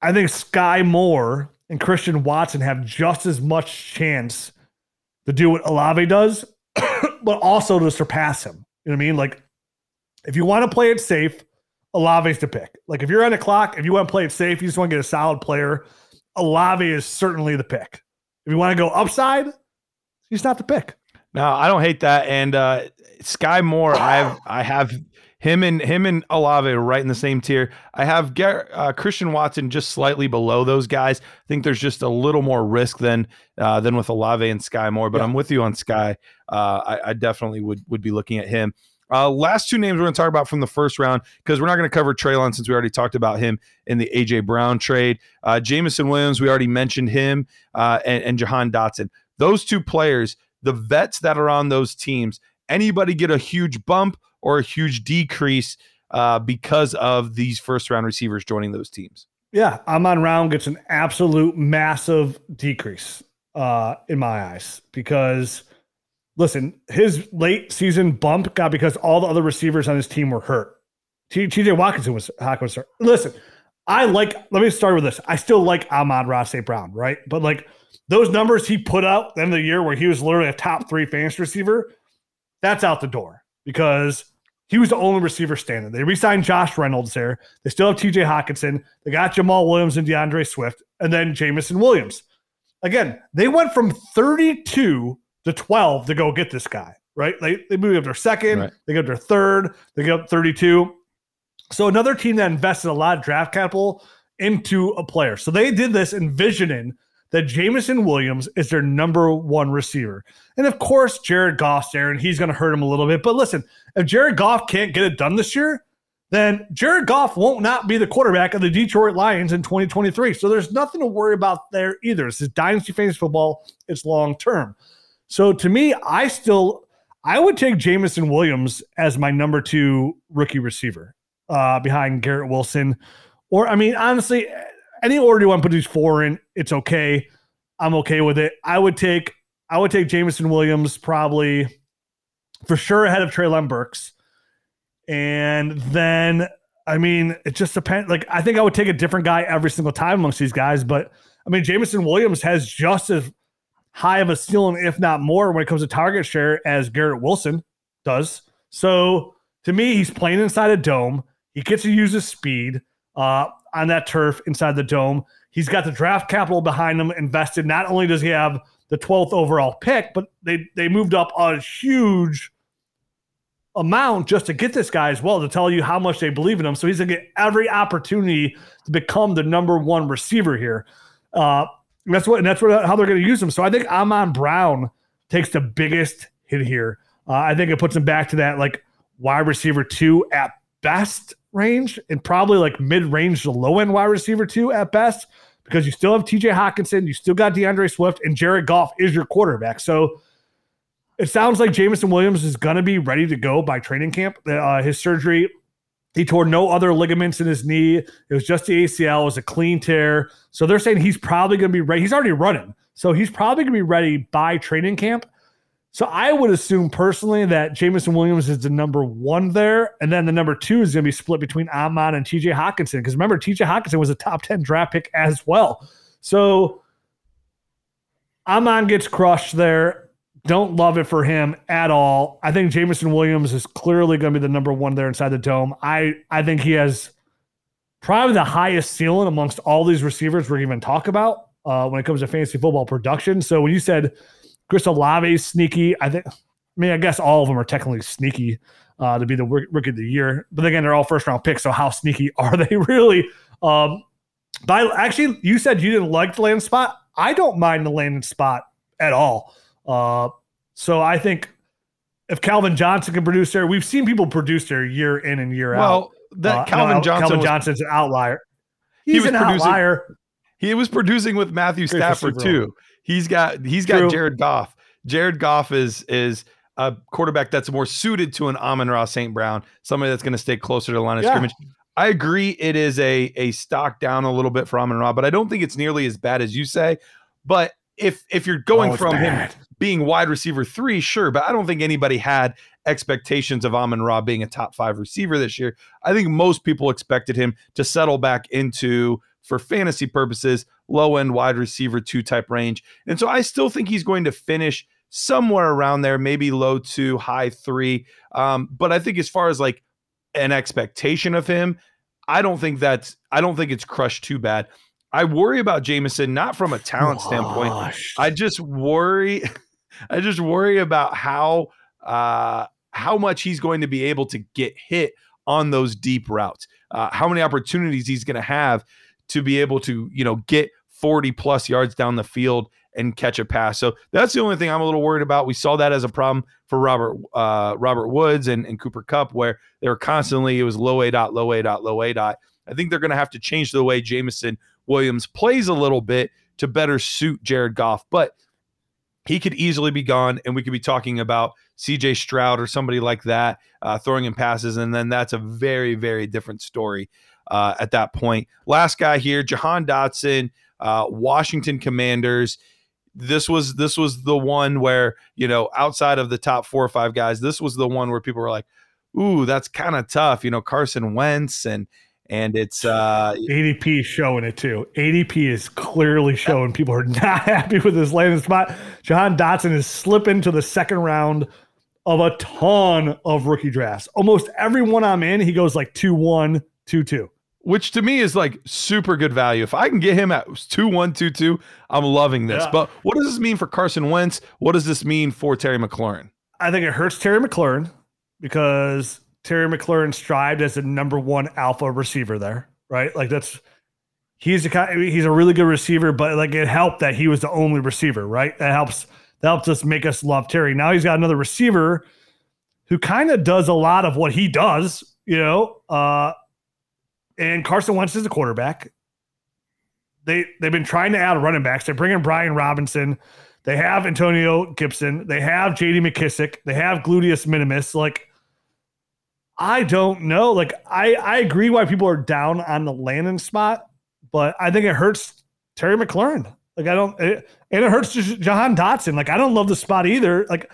I think Sky Moore and Christian Watson have just as much chance to do what Olave does, but also to surpass him. You know what I mean? Like, if you want to play it safe, Olave's the pick. Like, if you're on the clock, if you want to play it safe, you just want to get a solid player, Olave is certainly the pick. If you want to go upside, he's not the pick. No, I don't hate that. And uh, Sky Moore, I have I have him and him and Olave right in the same tier. I have Gar- uh, Christian Watson just slightly below those guys. I think there's just a little more risk than uh, than with Olave and Sky Moore. But yeah. I'm with you on Sky. Uh, I, I, definitely would would be looking at him. Uh, last two names we're going to talk about from the first round because we're not going to cover Treylon since we already talked about him in the AJ Brown trade. Uh, Jameson Williams, we already mentioned him, uh, and, and Jahan Dotson. Those two players, the vets that are on those teams, anybody get a huge bump or a huge decrease uh, because of these first round receivers joining those teams? Yeah, Amon Round gets an absolute massive decrease uh, in my eyes because listen, his late season bump got because all the other receivers on his team were hurt. TJ Watkinson was Hawkins. Listen, I like. Let me start with this. I still like Amon-Ra Brown, right? But like those numbers he put out in the year where he was literally a top three fantasy receiver, that's out the door because he was the only receiver standing. They re-signed Josh Reynolds there. They still have TJ Hockenson. They got Jamaal Williams and D'Andre Swift, and then Jameson Williams. Again, they went from 32 to 12 to go get this guy, right? They, they move up their second, Right. they go up their third, they get up 32. So another team that invested a lot of draft capital into a player. So they did this envisioning that Jameson Williams is their number one receiver. And of course, Jared Goff's there and he's going to hurt him a little bit. But listen, if Jared Goff can't get it done this year, then Jared Goff won't not be the quarterback of the Detroit Lions in 2023. So there's nothing to worry about there either. This is dynasty fantasy football. It's long term. So to me, I still I would take Jameson Williams as my number two rookie receiver uh, behind Garrett Wilson. Or I mean, honestly, any order you want to put these four in, it's okay. I'm okay with it. I would take I would take Jameson Williams probably for sure ahead of Treylon Burks. And then I mean, it just depends. Like, I think I would take a different guy every single time amongst these guys. But I mean, Jameson Williams has just as high of a ceiling, if not more, when it comes to target share as Garrett Wilson does. So to me, he's playing inside a dome. He gets to use his speed uh, on that turf inside the dome. He's got the draft capital behind him invested. Not only does he have the 12th overall pick, but they they moved up a huge amount just to get this guy as well to tell you how much they believe in him. So he's gonna get every opportunity to become the number one receiver here. Uh, that's what and that's what how they're going to use him. So I think Amon Brown takes the biggest hit here. Uh, I think it puts him back to that like wide receiver two at best range, and probably like mid range to low end wide receiver two at best, because you still have T.J. Hockenson, you still got D'Andre Swift, and Jared Goff is your quarterback. So it sounds like Jameson Williams is going to be ready to go by training camp. Uh, his surgery, he tore no other ligaments in his knee. It was just the ACL. It was a clean tear. So they're saying he's probably going to be ready. He's already running. So he's probably going to be ready by training camp. So I would assume personally that Jameson Williams is the number one there. And then the number two is going to be split between Amon and TJ Hockenson. Because remember, TJ Hockenson was a top 10 draft pick as well. So Amon gets crushed there. Don't love it for him at all. I think Jameson Williams is clearly going to be the number one there inside the dome. I, I think he has probably the highest ceiling amongst all these receivers we're even talk about uh, when it comes to fantasy football production. So when you said Chris Olave is sneaky, I think, I mean, I guess all of them are technically sneaky uh, to be the rookie of the year. But again, they're all first round picks. So how sneaky are they really? Um, but I, actually, you said you didn't like the landing spot. I don't mind the landing spot at all. Uh, so I think if Calvin Johnson can produce there, we've seen people produce there year in and year well, out. Well, that Uh, Calvin no, Johnson, Calvin was, Johnson's an outlier. He was an producing- outlier. he was producing with Matthew Stafford too. He's got he's got True. Jared Goff. Jared Goff is is a quarterback that's more suited to an Amon-Ra St. Brown, somebody that's going to stay closer to the line of Yeah. scrimmage. I agree it is a a stock down a little bit for Amon Ra, but I don't think it's nearly as bad as you say. But if if you're going Oh, from him bad. Being wide receiver three, sure, but I don't think anybody had expectations of Amon Ra being a top five receiver this year. I think most people expected him to settle back into, for fantasy purposes, low end wide receiver two type range. And so I still think he's going to finish somewhere around there, maybe low two, high three. Um, but I think as far as like an expectation of him, I don't think that's I don't think it's crushed too bad. I worry about Jameson not from a talent standpoint. I just worry I just worry about how uh how much he's going to be able to get hit on those deep routes. Uh how many opportunities he's going to have to be able to, you know, get 40 plus yards down the field and catch a pass. So that's the only thing I'm a little worried about. We saw that as a problem for Robert uh Robert Woods and, and Cooper Kupp where they were constantly it was low A dot, low A dot, low A dot. I think they're going to have to change the way Jameson Williams plays a little bit to better suit Jared Goff, but he could easily be gone, and we could be talking about CJ Stroud or somebody like that uh, throwing in passes, and then that's a very, very different story uh, at that point. Last guy here, Jahan Dotson, uh, Washington Commanders. This was this was the one where you know outside of the top four or five guys, this was the one where people were like, "Ooh, that's kind of tough." You know, Carson Wentz and and it's uh ADP is showing it too. ADP is clearly showing people are not happy with his landing spot. Jahan Dotson is slipping to the second round of a ton of rookie drafts. Almost everyone I'm in, he goes like 2 1, 2 2. which to me is like super good value. If I can get him at two one two two, I'm loving this. Yeah. But what does this mean for Carson Wentz? What does this mean for Terry McLaurin? I think it hurts Terry McLaurin because Terry McLaurin strived as the number one alpha receiver there, right? Like that's he's a he's a really good receiver, but like it helped that he was the only receiver, right? That helps that helps us make us love Terry. Now he's got another receiver who kind of does a lot of what he does, you know. Uh and Carson Wentz is the quarterback. They they've been trying to add running backs. They bring in Brian Robinson. They have Antonio Gibson. They have J.D. McKissic. They have Gluteus Minimus. Like, I don't know. Like, I I agree why people are down on the landing spot, but I think it hurts Terry McLaurin. Like, I don't, it, and it hurts Jahan Dotson. Like, I don't love the spot either. Like,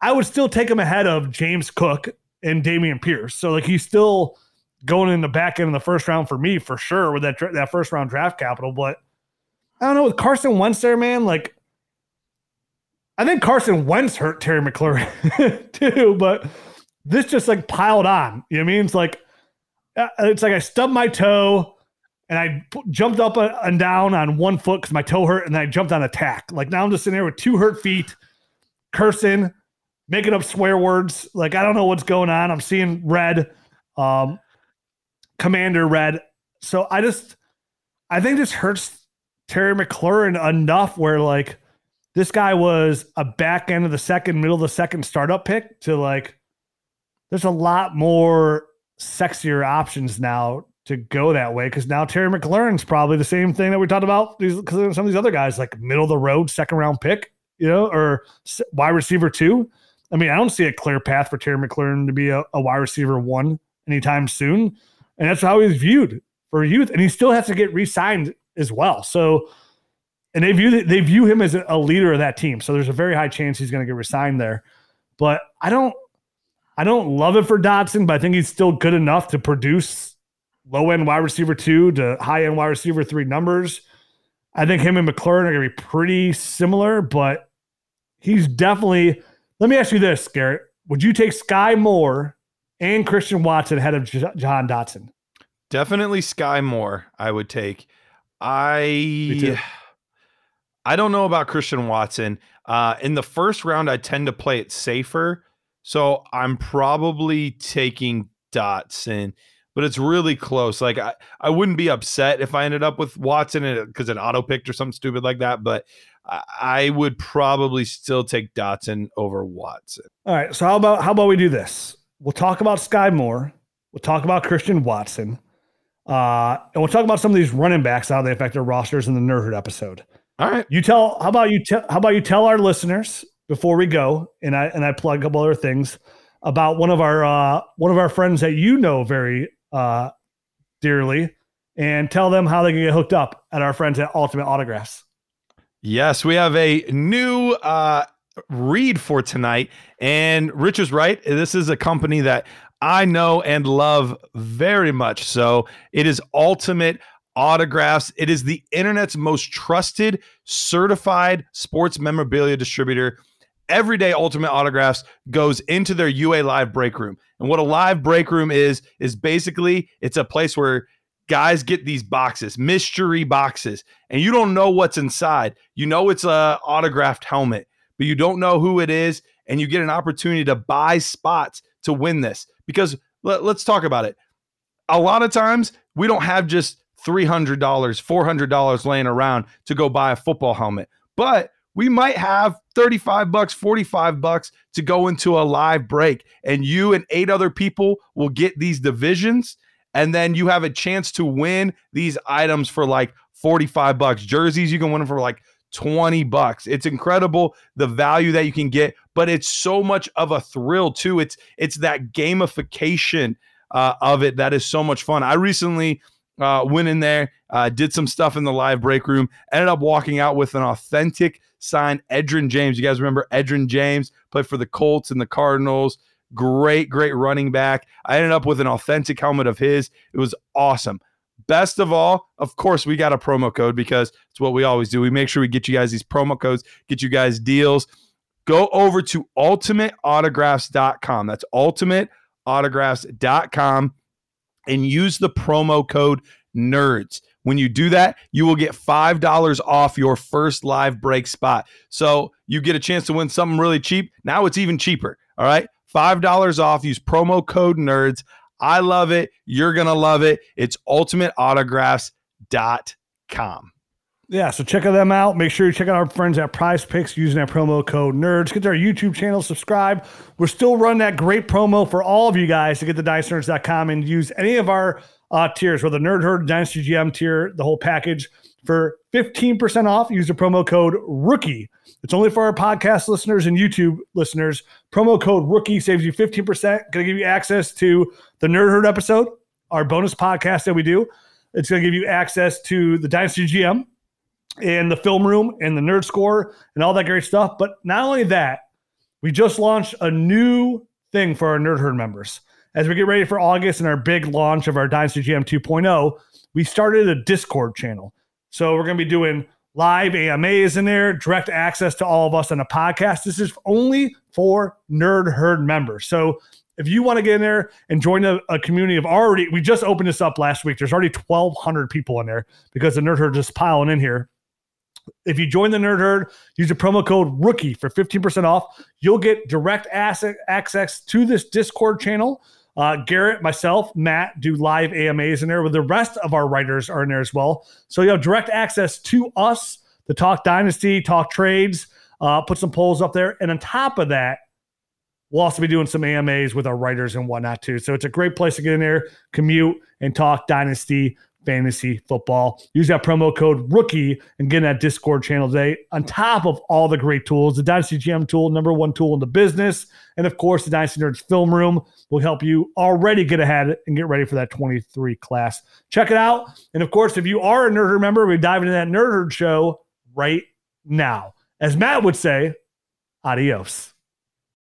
I would still take him ahead of James Cook and Dameon Pierce. So, like, he's still going in the back end of the first round for me for sure with that that first round draft capital. But I don't know with Carson Wentz there, man. Like I think Carson Wentz hurt Terry McLaurin too, but this just like piled on. You know what I mean? It's like uh, it's like I stubbed my toe and I p- jumped up and down on one foot because my toe hurt, and then I jumped on a tack. Like now I'm just sitting there with two hurt feet, cursing, making up swear words. Like I don't know what's going on. I'm seeing red, um, Commander red. So I just, I think this hurts Terry McLaurin enough where like this guy was a back end of the second, middle of the second startup pick to like, there's a lot more sexier options now to go that way because now Terry McLaurin's probably the same thing that we talked about because some of these other guys like middle of the road second round pick, you know, or wide receiver two. I mean, I don't see a clear path for Terry McLaurin to be a, a wide receiver one anytime soon, and that's how he's viewed for youth, and he still has to get re-signed as well. So, and they view they view him as a leader of that team. So there's a very high chance he's going to get re-signed there. But I don't, I don't love it for Dotson, but I think he's still good enough to produce low end wide receiver two to high end wide receiver three numbers. I think him and McLaurin are going to be pretty similar, but he's definitely. Let me ask you this, Garrett: Would you take Sky Moore and Christian Watson ahead of J- Jahan Dotson? Definitely Sky Moore, I would take. I I don't know about Christian Watson. Uh, in the first round, I tend to play it safer. So I'm probably taking Dotson, but it's really close. Like I, I wouldn't be upset if I ended up with Watson because an auto picked or something stupid like that. But I, I would probably still take Dotson over Watson. All right. So how about how about we do this? We'll talk about Sky Moore. We'll talk about Christian Watson. Uh, and we'll talk about some of these running backs, how they affect their rosters in the Nerd Herd episode. All right. You tell how about you tell how about you tell our listeners before we go, and I and I plug a couple other things about one of our uh one of our friends that you know very uh dearly, and tell them how they can get hooked up at our friends at Ultimate Autographs. Yes, we have a new uh, read for tonight. And Rich is right. This is a company that I know and love very much. So it is Ultimate Autographs. It is the internet's most trusted, certified sports memorabilia distributor. Everyday Ultimate Autographs goes into their UA Live break room. And what a live break room is, is basically it's a place where guys get these boxes, mystery boxes, and you don't know what's inside. You know it's a autographed helmet, but you don't know who it is, and you get an opportunity to buy spots to win this. Because let, let's talk about it. A lot of times we don't have just $300, $400 laying around to go buy a football helmet, but we might have 35 bucks, 45 bucks to go into a live break and you and eight other people will get these divisions and then you have a chance to win these items for like 45 bucks. Jerseys you can win them for like 20 bucks. It's incredible the value that you can get, but it's so much of a thrill too. It's it's that gamification uh, of it that is so much fun. I recently uh, went in there, uh, did some stuff in the live break room, ended up walking out with an authentic signed Edgerrin James. You guys remember Edgerrin James played for the Colts and the Cardinals. Great, great running back. I ended up with an authentic helmet of his. It was awesome. Best of all, of course, we got a promo code because it's what we always do. We make sure we get you guys these promo codes, get you guys deals. Go over to ultimateautographs.com. That's ultimateautographs.com. and use the promo code NERDS. When you do that, you will get $5 off your first live break spot. So you get a chance to win something really cheap. Now it's even cheaper. All right. $5 off. Use promo code NERDS. I love it. You're going to love it. It's ultimateautographs.com. Yeah, so check them out. Make sure you check out our friends at Prize Picks using that promo code NERDS. Get to our YouTube channel, subscribe. We're still running that great promo for all of you guys to get to DynastyNerds.com and use any of our uh, tiers, whether Nerd Herd, Dynasty GM tier, the whole package for 15% off. Use the promo code ROOKIE. It's only for our podcast listeners and YouTube listeners. Promo code ROOKIE saves you 15%. Going to give you access to the Nerd Herd episode, our bonus podcast that we do. It's going to give you access to the Dynasty GM and the film room and the nerd score and all that great stuff. But not only that, we just launched a new thing for our Nerd Herd members. As we get ready for August and our big launch of our Dynasty GM 2.0, we started a Discord channel. So we're going to be doing live AMAs in there, direct access to all of us on a podcast. This is only for Nerd Herd members. So if you want to get in there and join a, a, community of already, we just opened this up last week. There's already 1,200 people in there because the Nerd Herd just piling in here. If you join the Nerd Herd, use the promo code ROOKIE for 15% off. You'll get direct access to this Discord channel. Uh, Garrett, myself, Matt do live AMAs in there, with the rest of our writers are in there as well. So you have direct access to us to talk dynasty, talk trades, uh, put some polls up there. And on top of that, we'll also be doing some AMAs with our writers and whatnot too. So it's a great place to get in there, commute, and talk dynasty fantasy football. Use that promo code rookie and get in that Discord channel today. On top of all the great tools, the Dynasty GM tool, number one tool in the business. And of course, the Dynasty Nerds Film Room will help you already get ahead and get ready for that 23 class. Check it out. And of course, if you are a Nerd member, we dive into that Nerd show right now. As Matt would say, adios.